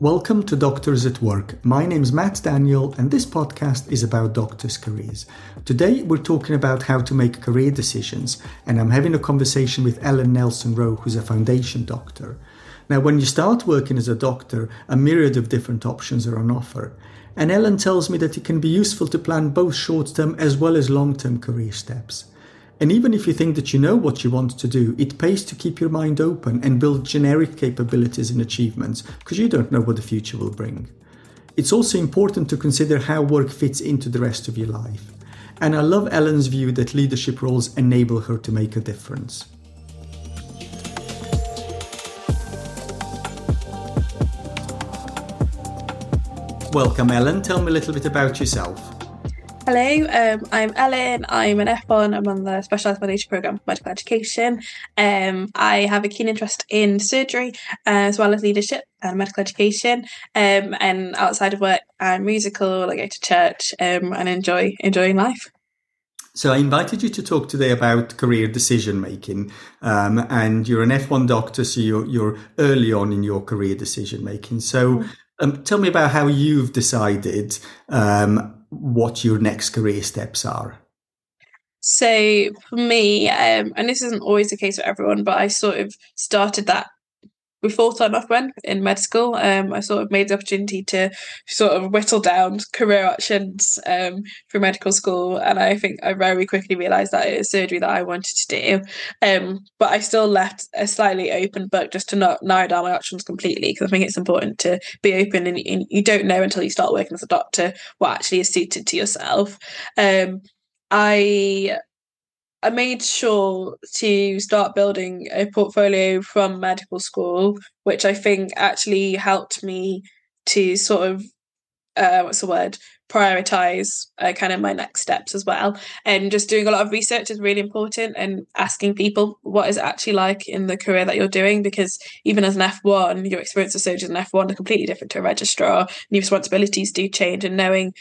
Welcome to Doctors at Work. My name is Matt Daniel, and this podcast is about doctors' careers. Today, we're talking about how to make career decisions, and I'm having a conversation with Ellen Nelson Rowe, who's a foundation doctor. Now, when you start working as a doctor, a myriad of different options are on offer. And Ellen tells me that it can be useful to plan both short term as well as long term career steps. And even if you think that you know what you want to do, it pays to keep your mind open and build generic capabilities and achievements because you don't know what the future will bring. It's also important to consider how work fits into the rest of your life. And I love Ellen's view that leadership roles enable her to make a difference. Welcome, Ellen. Tell me a little bit about yourself. Hello, um, I'm Ellen. I'm an F1. I'm on the Specialised Foundation Programme for Medical Education. Um, I have a keen interest in surgery uh, as well as leadership and medical education. Um, and outside of work, I'm musical. I go to church um, and enjoy enjoying life. So I invited you to talk today about career decision making, um, and you're an F1 doctor, so you're, you're early on in your career decision making. So mm. um, tell me about how you've decided um, what your next career steps are? So for me, um, and this isn't always the case for everyone, but I sort of started that before time off when in med school. Um, I sort of made the opportunity to sort of whittle down career options um, for medical school, and I think I very quickly realised that it was surgery that I wanted to do. Um, but I still left a slightly open book just to not narrow down my options completely because I think it's important to be open, and, and, you don't know until you start working as a doctor what actually is suited to yourself. Um, I I made sure to start building a portfolio from medical school, which I think actually helped me to sort of uh, what's the word? Prioritize uh, kind of my next steps as well. And just doing a lot of research is really important and asking people what is actually like in the career that you're doing because even as an f1 your experience as an f1 are completely different to a registrar. New responsibilities do change and knowing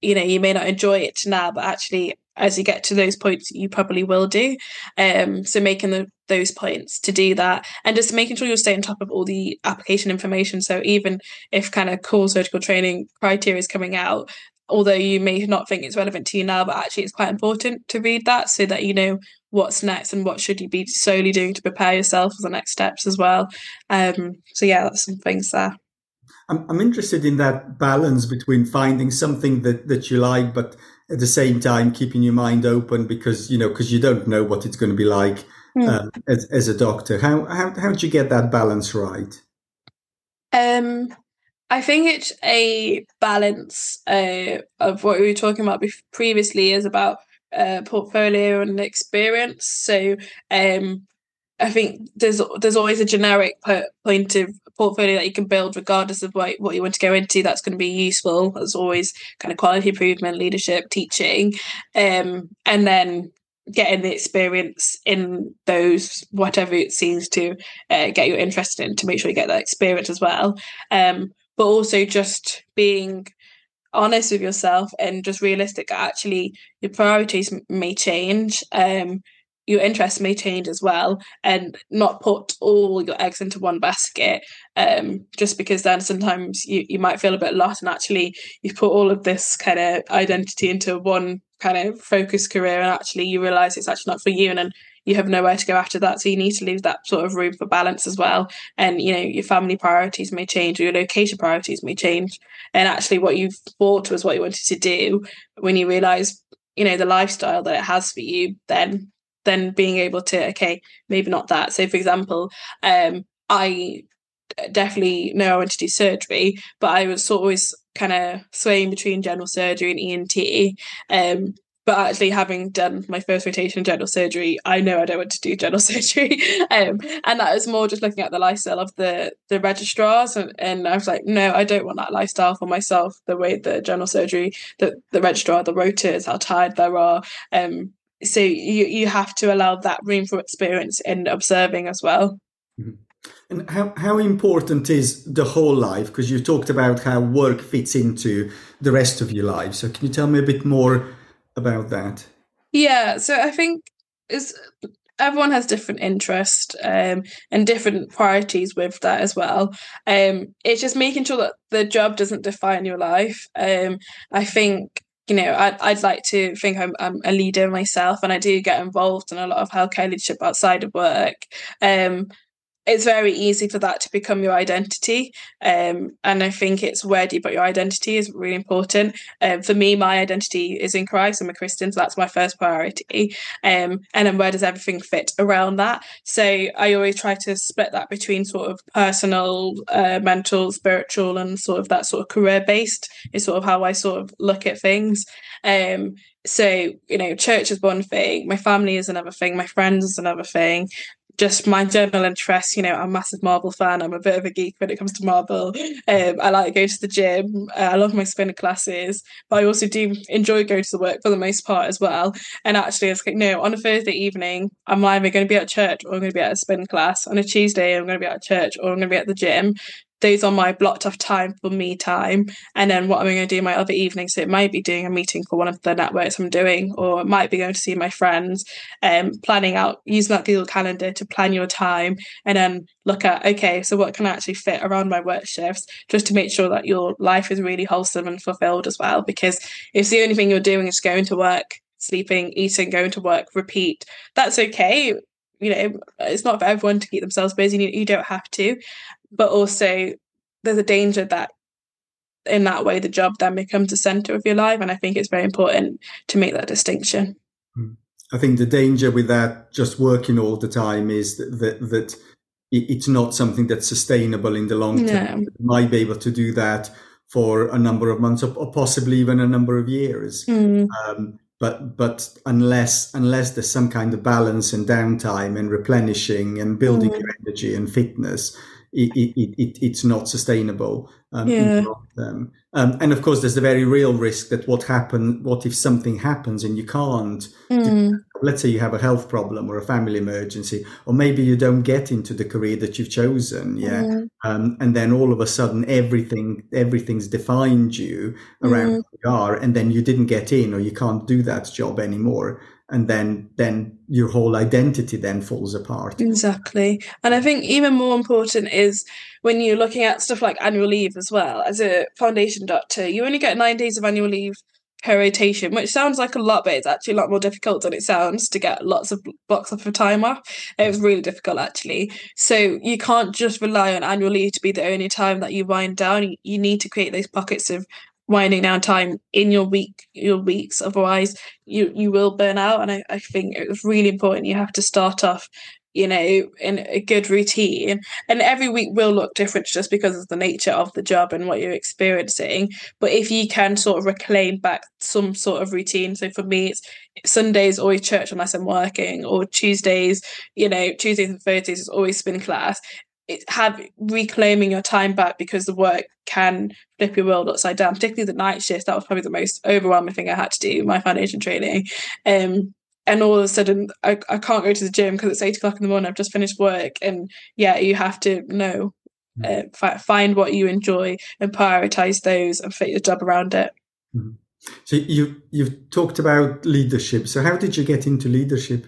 you know you may not enjoy it now but actually as you get to those points you probably will do. Um so making the, those points to do that and just making sure you're staying on top of all the application information. So even if kind of core surgical training criteria is coming out although you may not think it's relevant to you now but actually it's quite important to read that so that you know what's next and what should you be solely doing to prepare yourself for the next steps as well. Um so yeah that's some things there. I'm, I'm interested in that balance between finding something that, that you like, but at the same time keeping your mind open because you know because you don't know what it's going to be like mm. um, as, as a doctor. How how how did you get that balance right? Um, I think it's a balance uh, of what we were talking about previously is about uh, portfolio and experience. So um, I think there's there's always a generic point of portfolio that you can build regardless of what, what you want to go into that's going to be useful. As always kind of quality improvement leadership teaching um, and then getting the experience in those whatever it seems to uh, get you interested in to make sure you get that experience as well. Um, but also just being honest with yourself and just realistic actually your priorities may change. Um, your interests may change as well and not put all your eggs into one basket um, just because then sometimes you, you might feel a bit lost and actually you've put all of this kind of identity into one kind of focused career and actually you realize it's actually not for you and then you have nowhere to go after that so you need to leave that sort of room for balance as well and you know your family priorities may change or your location priorities may change and actually what you thought was what you wanted to do when you realize you know the lifestyle that it has for you then then being able to okay maybe not that. So for example um i definitely know i want to do surgery but i was sort of always kind of swaying between general surgery and ent um but actually having done my first rotation in general surgery i know i don't want to do general surgery. Um, and that was more just looking at the lifestyle of the the registrars and, and i was like no i don't want that lifestyle for myself the way the general surgery the, the registrar the rotors how tired there are. Um so you you have to allow that room for experience and observing as well mm-hmm. and how, how important is the whole life because you talked about how work fits into the rest of your life so can you tell me a bit more about that yeah so i think is everyone has different interest um, and different priorities with that as well. Um, it's just making sure that the job doesn't define your life. Um, I think you know, I'd, I'd like to think I'm, I'm a leader myself and I do get involved in a lot of healthcare leadership outside of work. Um, it's very easy for that to become your identity. Um, and I think it's where do you put your identity is really important. Um, for me, my identity is in Christ. I'm a Christian, so that's my first priority. Um, and then where does everything fit around that? So I always try to split that between sort of personal, uh, mental, spiritual, and sort of that sort of career based is sort of how I sort of look at things. Um, so you know church is one thing my family is another thing my friends is another thing just my general interest, you know, I'm a massive Marvel fan. I'm a bit of a geek when it comes to Marvel. Um, I like to go to the gym. Uh, I love my spinner classes, but I also do enjoy going to the work for the most part as well. And actually, it's like, no, on a Thursday evening, I'm either going to be at church or I'm going to be at a spin class. On a Tuesday, I'm going to be at church or I'm going to be at the gym those are my blocked off time for me time. And then what am I going to do my other evenings? So it might be doing a meeting for one of the networks I'm doing, or it might be going to see my friends, um, planning out, using that Google Calendar to plan your time and then look at, okay, so what can I actually fit around my work shifts just to make sure that your life is really wholesome and fulfilled as well. Because if the only thing you're doing is going to work, sleeping, eating, going to work, repeat, that's okay you know it's not for everyone to keep themselves busy you don't have to but also there's a danger that in that way the job then becomes the center of your life and i think it's very important to make that distinction hmm. i think the danger with that just working all the time is that that, that it's not something that's sustainable in the long term no. you might be able to do that for a number of months or, possibly even a number of years mm. um, but but unless unless there's some kind of balance and downtime and replenishing and building mm. your energy and fitness it, it, it, it's not sustainable um, yeah. in the long term. Um, and of course, there's the very real risk that what happen, what if something happens and you can't? Mm. let's say you have a health problem or a family emergency, or maybe you don't get into the career that you've chosen, yeah. Mm. Um, and then all of a sudden, everything everything's defined you around mm. you are, and then you didn't get in, or you can't do that job anymore and then then your whole identity then falls apart. Exactly. And i think even more important is when you're looking at stuff like annual leave as well as a foundation doctor you only get nine days of annual leave per rotation which sounds like a lot but it's actually a lot more difficult than it sounds to get lots of blocks off of time off. It was really difficult actually. So you can't just rely on annual leave to be the only time that you wind down. You need to create those pockets of winding down time in your week your weeks otherwise you you will burn out. And I, I think it's really important you have to start off you know in a good routine. And every week will look different just because of the nature of the job and what you're experiencing. But if you can sort of reclaim back some sort of routine so for me it's sundays always church unless i'm working or tuesdays you know tuesdays and thursdays is always spin class have reclaiming your time back because the work can flip your world upside down, particularly the night shift. That was probably the most overwhelming thing I had to do, my foundation training. Um, and all of a sudden, I, I can't go to the gym because it's eight o'clock in the morning. I've just finished work. And yeah, you have to know, mm-hmm. uh, find what you enjoy and prioritize those and fit your job around it. Mm-hmm. So you you've talked about leadership. So how did you get into leadership?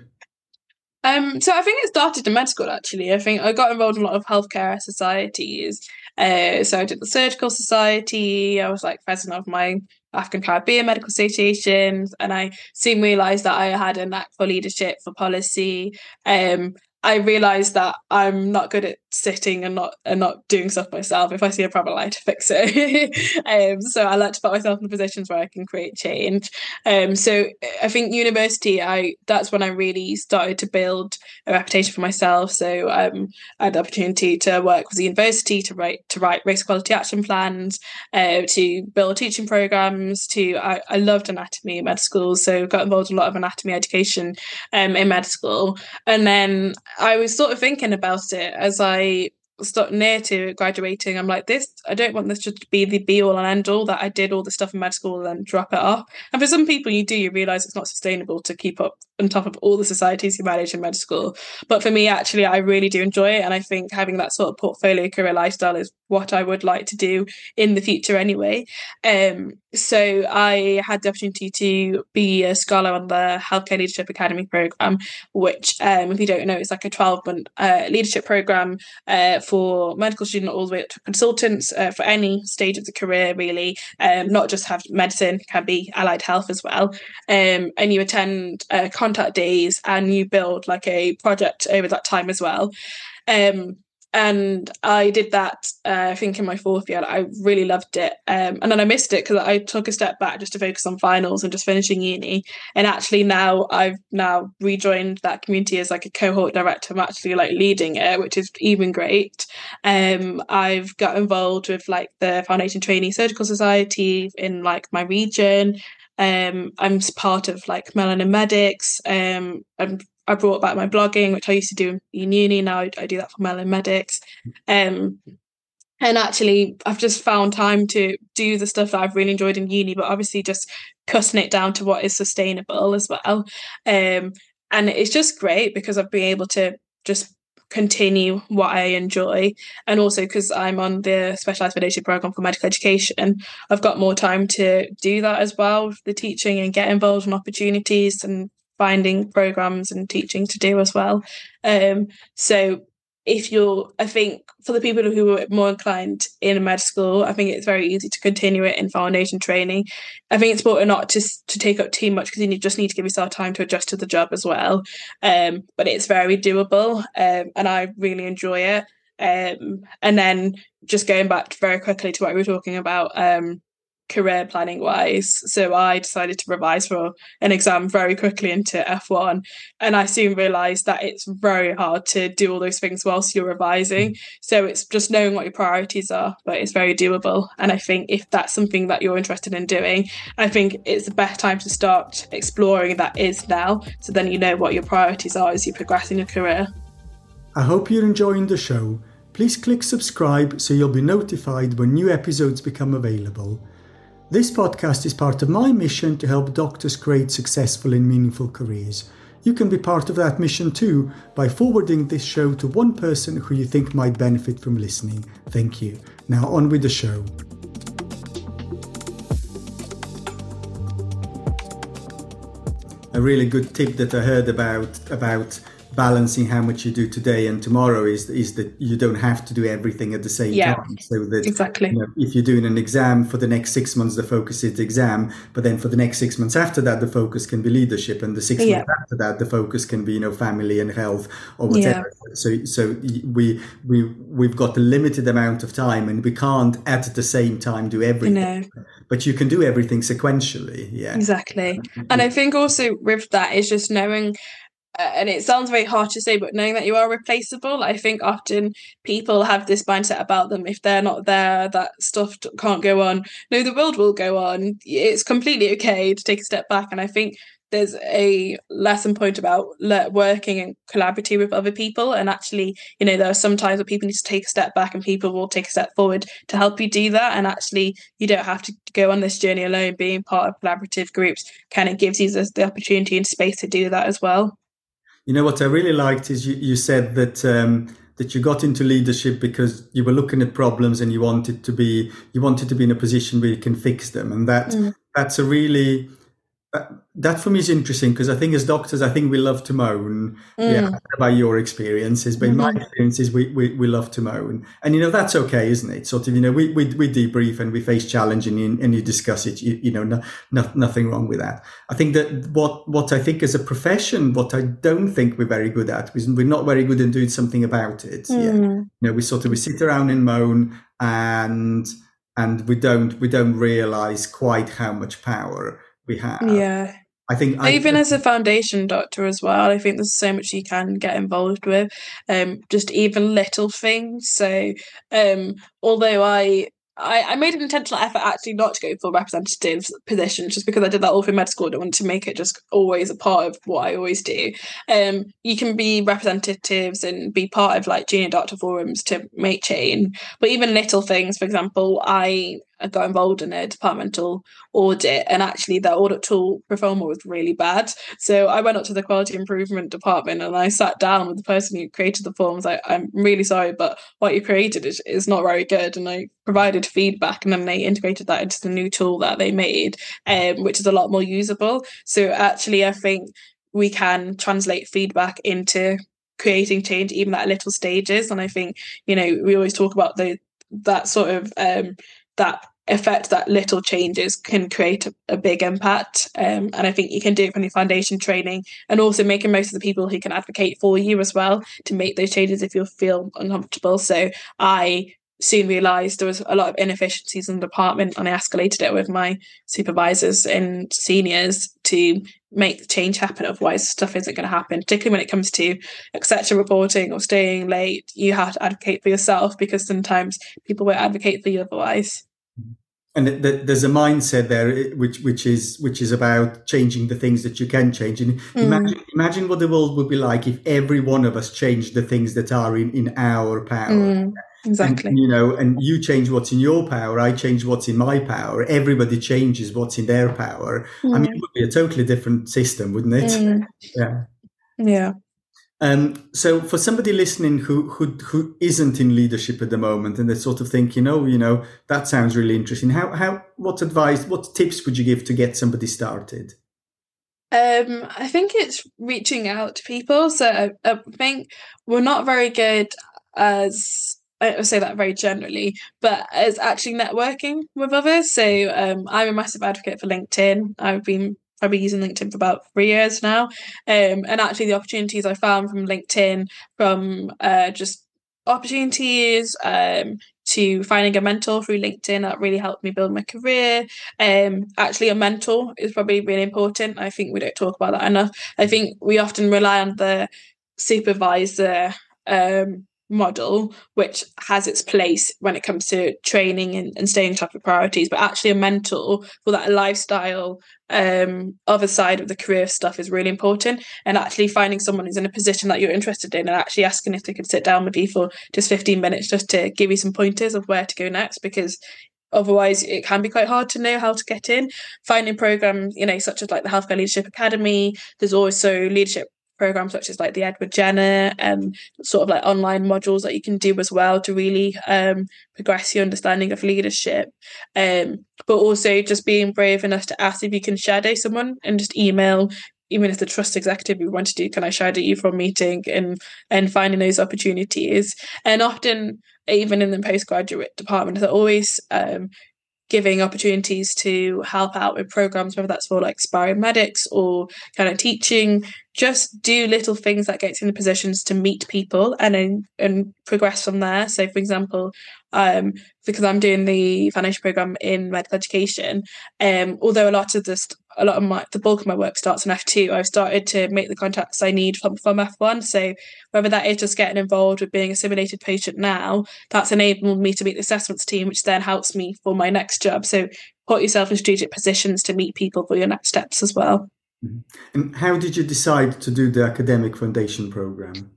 Um, so I think it started in med school actually. I think I got involved in a lot of healthcare societies. Uh, so I did the surgical society. I was like president of my African Caribbean Medical Association, and I soon realised that I had a knack for leadership, for policy. Um, I realised that I'm not good at sitting and not and not doing stuff myself. If I see a problem, I like to fix it. um, so I like to put myself in positions where I can create change. Um, so I think university, I that's when I really started to build a reputation for myself. So um, I had the opportunity to work with the university to write to write race equality action plans, uh, to build teaching programs. To I, I loved anatomy in med school, so got involved in a lot of anatomy education um, in med school, and then I was sort of thinking about it as I I start near to graduating, I'm like, this, I don't want this just to be the be all and end all that I did all the stuff in med school and then drop it off. And for some people, you do, you realize it's not sustainable to keep up on top of all the societies you manage in med school. But for me, actually, I really do enjoy it. And I think having that sort of portfolio career lifestyle is what I would like to do in the future anyway. Um, so I had the opportunity to be a scholar on the Healthcare Leadership Academy program, which, um, if you don't know, it's like a 12 month uh, leadership program uh, for medical students all the way up to consultants uh, for any stage of the career, really. Um, not just have medicine, can be allied health as well. Um, and you attend uh, contact days and you build like a project over that time as well. Um, and I did that. Uh, I think in my fourth year, I really loved it, um, and then I missed it because I took a step back just to focus on finals and just finishing uni. And actually, now I've now rejoined that community as like a cohort director. I'm actually like leading it, which is even great. Um, I've got involved with like the Foundation Training Surgical Society in like my region. Um, I'm part of like Melanin Medics. Um, I'm I brought back my blogging, which I used to do in uni. Now I, I do that for Melanin Medics. Um, and actually, I've just found time to do the stuff that I've really enjoyed in uni, but obviously just cutting it down to what is sustainable as well. Um, and it's just great because I've been able to just continue what I enjoy. And also because I'm on the specialized foundation program for medical education, I've got more time to do that as well, the teaching and get involved in opportunities and finding programs and teaching to do as well. Um, so if you're, I think for the people who are more inclined in med school, I think it's very easy to continue it in foundation training. I think it's important not to to take up too much because you just need to give yourself time to adjust to the job as well. Um, but it's very doable, um, and I really enjoy it. Um, and then just going back very quickly to what we were talking about, um, career planning wise. So I decided to revise for an exam very quickly into F1. And I soon realized that it's very hard to do all those things whilst you're revising. Mm. So it's just knowing what your priorities are, but it's very doable. And I think if that's something that you're interested in doing, I think it's the best time to start exploring that is now. So then you know what your priorities are as you progress in your career. I hope you're enjoying the show. Please click subscribe so you'll be notified when new episodes become available. This podcast is part of my mission to help doctors create successful and meaningful careers. You can be part of that mission too by forwarding this show to one person who you think might benefit from listening. Thank you. Now, on with the show. A really good tip that I heard about about balancing how much you do today and tomorrow is is that you don't have to do everything at the same yeah, time. So that exactly, you know, if you're doing an exam for the next six months, the focus is the exam, but then for the next six months after that, the focus can be leadership, and the six yeah. months after that, the focus can be you know family and health or whatever. Yeah. So so we we we've got a limited amount of time, and we can't at the same time do everything. No. But you can do everything sequentially. Yeah, exactly. Um, and I think also with that is just knowing Uh, and it sounds very hard to say, but knowing that you are replaceable, I think often people have this mindset about them. If they're not there, that stuff can't go on. No, the world will go on. It's completely okay to take a step back. And I think there's a lesson point about working and collaborating with other people. And actually, you know, there are some times where people need to take a step back and people will take a step forward to help you do that. And actually, you don't have to go on this journey alone. Being part of collaborative groups kind of gives you the opportunity and space to do that as well. You know what I really liked is you, you said that um, that you got into leadership because you were looking at problems and you wanted to be you wanted to be in a position where you can fix them, and that mm. that's a really that for me is interesting because I think as doctors, I think we love to moan. Mm. Yeah, about your experiences, but mm-hmm. my experiences, we, we we love to moan, and you know that's okay, isn't it? Sort of, you know, we we, we debrief and we face challenge and you, and you discuss it. You, you know, no, no, nothing wrong with that. I think that what what I think as a profession, what I don't think we're very good at, is we're not very good in doing something about it. Mm. Yeah, you know, we sort of we sit around and moan and and we don't we don't realize quite how much power we have. Yeah. I think even I, as a foundation doctor as well, I think there's so much you can get involved with. Um, just even little things. So, um, although I I, I made an intentional effort actually not to go for representative positions just because I did that all through med school. I don't want to make it just always a part of what I always do. Um, you can be representatives and be part of like junior doctor forums to make change, but even little things. For example, I got involved in a departmental audit and actually the audit tool proforma was really bad. So i went up to the quality improvement department and i sat down with the person who created the forms like i'm really sorry but what you created is, is not very good and i provided feedback and then they integrated that into the new tool that they made um, which is a lot more usable. So actually i think we can translate feedback into creating change even at little stages and i think you know we always talk about the that sort of um, that effect that little changes can create a, a big impact. Um, and I think you can do it from your foundation training and also making most of the people who can advocate for you as well to make those changes if you feel uncomfortable. So I soon realised there was a lot of inefficiencies in the department and I escalated it with my supervisors and seniors to make the change happen otherwise stuff isn't going to happen particularly when it comes to etc reporting or staying late you have to advocate for yourself because sometimes people won't advocate for you otherwise and there's a mindset there which which is which is about changing the things that you can change and mm. imagine imagine what the world would be like if every one of us changed the things that are in in our power mm, exactly and, you know and you change what's in your power i change what's in my power everybody changes what's in their power mm. i mean mm. it would be a totally different system wouldn't it mm. yeah yeah um, so for somebody listening who, who who isn't in leadership at the moment and they're sort of think, you know, you know, that sounds really interesting. How how what advice, what tips would you give to get somebody started? Um, I think it's reaching out to people. So I, I think we're not very good as I say that very generally, but as actually networking with others. So um, I'm a massive advocate for LinkedIn. I've been I've been using LinkedIn for about three years now. Um, and actually, the opportunities I found from LinkedIn, from uh, just opportunities um, to finding a mentor through LinkedIn, that really helped me build my career. Um, actually, a mentor is probably really important. I think we don't talk about that enough. I think we often rely on the supervisor um, model, which has its place when it comes to training and, and staying on top of priorities, but actually a mentor for that lifestyle um other side of the career stuff is really important. And actually finding someone who's in a position that you're interested in and actually asking if they could sit down with you for just 15 minutes just to give you some pointers of where to go next because otherwise it can be quite hard to know how to get in. Finding programs you know such as like the healthcare leadership academy there's also leadership programs such as like the Edward Jenner and sort of like online modules that you can do as well to really um, progress your understanding of leadership. Um, but also just being brave enough to ask if you can shadow someone and just email even if the trust executive you want to do, can I shadow you for a meeting and and finding those opportunities. And often even in the postgraduate department, they're always um, giving opportunities to help out with programs, whether that's for like aspiring medics or kind of teaching. Just do little things that gets you in the positions to meet people and then and progress from there. So, for example, um, because I'm doing the foundation program in medical education, um, although a lot of this, a lot of my, the bulk of my work starts in F2, I've started to make the contacts I need from, from F1. So whether that is just getting involved with being a simulated patient now, that's enabled me to meet the assessments team, which then helps me for my next job. So put yourself in strategic positions to meet people for your next steps as well. Mm-hmm. And how did you decide to do the academic foundation program?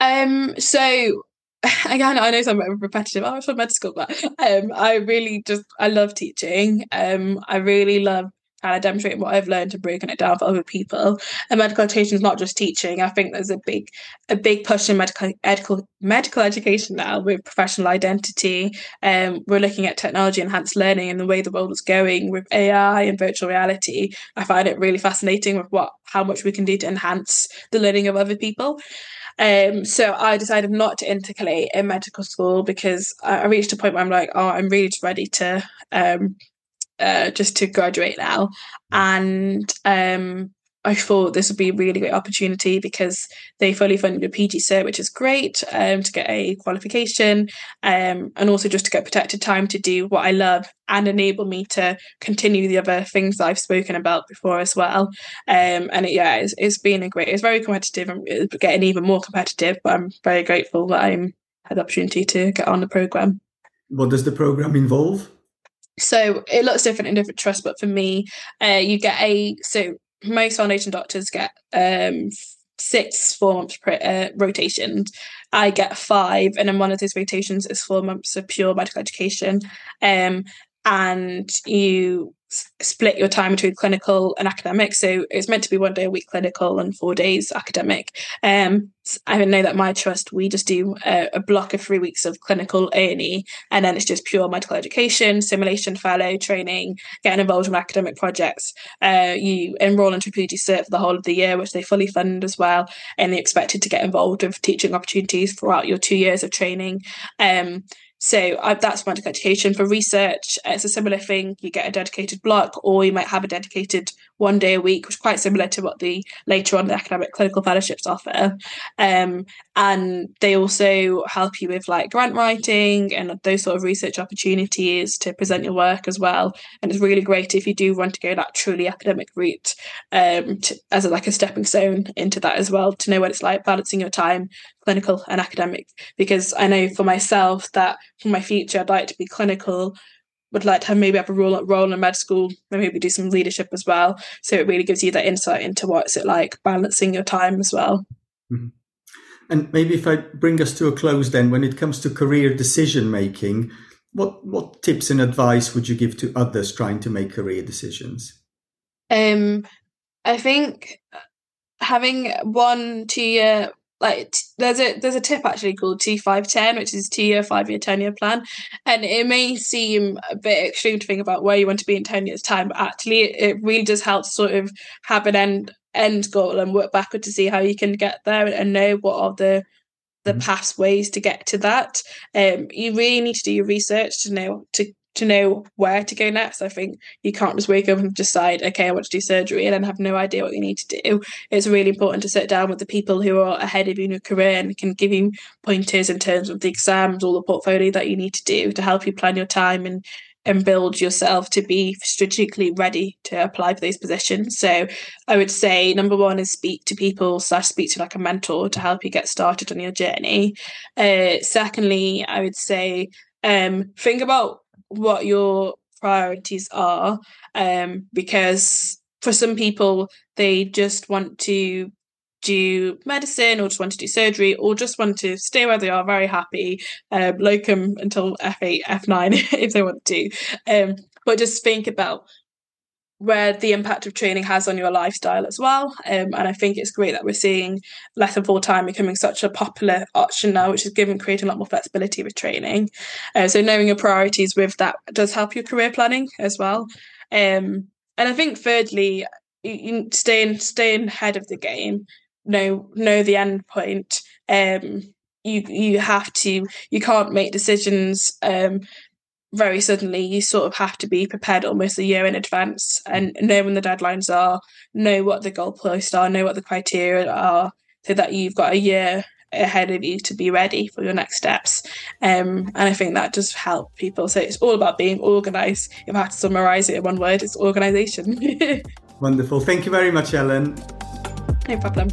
Um, so again, I know I'm repetitive. I was from med school, but um, I really just I love teaching. Um, I really love kind of demonstrating what I've learned and breaking it down for other people. And medical education is not just teaching. I think there's a big a big push in medical medical medical education now with professional identity. Um, we're looking at technology enhanced learning and the way the world is going with AI and virtual reality. I find it really fascinating with what how much we can do to enhance the learning of other people. Um, so I decided not to intercalate in medical school because I, reached a point where I'm like, oh, I'm really ready to um, uh, just to graduate now, and um, I thought this would be a really great opportunity because they fully funded a PG cert, which is great um, to get a qualification um, and also just to get protected time to do what I love and enable me to continue the other things I've spoken about before as well. Um, and it, yeah, it's, it's been a great, it's very competitive and getting even more competitive, but I'm very grateful that I'm had the opportunity to get on the program. What does the program involve? So it looks different in different trusts, but for me, uh, you get a so most foundation doctors get um, six four months per, uh, rotations. I get five, and then one of those rotations is four months of pure medical education. Um, and you split your time between clinical and academic. So it's meant to be one day a week clinical and four days academic. Um, I know that my trust we just do a, a block of three weeks of clinical A&E, and then it's just pure medical education, simulation fellow training, getting involved in academic projects. Uh, you enroll into PG Cert for the whole of the year, which they fully fund as well, and they're expected to get involved with teaching opportunities throughout your two years of training. Um, so uh, that's medical education. For research, it's a similar thing. You get a dedicated block, or you might have a dedicated one day a week, which is quite similar to what the later on the academic clinical fellowships offer. Um, and they also help you with like grant writing and those sort of research opportunities to present your work as well. And it's really great if you do want to go that truly academic route um, to, as a, like a stepping stone into that as well, to know what it's like balancing your time clinical and academic because I know for myself that for my future I'd like to be clinical would like to have maybe have a role, role in med school and maybe do some leadership as well. So it really gives you that insight into what's it like balancing your time as well. Mm-hmm. and maybe if I bring us to a close then when it comes to career decision making what what tips and advice would you give to others trying to make career decisions? Um I think having one two year like there's a there's a tip actually called T510, which is two year, five year, ten year plan, and it may seem a bit extreme to think about where you want to be in ten years time, but actually it really does help sort of have an end end goal and work backward to see how you can get there and know what are the the mm-hmm. pathways to get to that. Um, you really need to do your research to know to to know where to go next. I think you can't just wake up and decide, okay, I want to do surgery and then have no idea what you need to do. It's really important to sit down with the people who are ahead of you in your career and can give you pointers in terms of the exams or the portfolio that you need to do to help you plan your time and and build yourself to be strategically ready to apply for those positions. So I would say number one is speak to people slash speak to like a mentor to help you get started on your journey. Uh, secondly, I would say um, think about what your priorities are um, because for some people they just want to do medicine or just want to do surgery or just want to stay where they are very happy um, locum until f8 f9 if they want to. Um, but just think about where the impact of training has on your lifestyle as well. Um, and I think it's great that we're seeing less than full time becoming such a popular option now, which is giving creating a lot more flexibility with training. Uh, so knowing your priorities with that does help your career planning as well. Um, and I think thirdly, staying staying ahead of the game, know know the end point. Um, you you have to you can't make decisions um, very suddenly you sort of have to be prepared almost a year in advance and know when the deadlines are, know what the goalposts are, know what the criteria are, so that you've got a year ahead of you to be ready for your next steps. Um, and I think that does help people. So it's all about being organized. If I had to summarize it in one word, it's organization. Wonderful. Thank you very much, Ellen. No problem.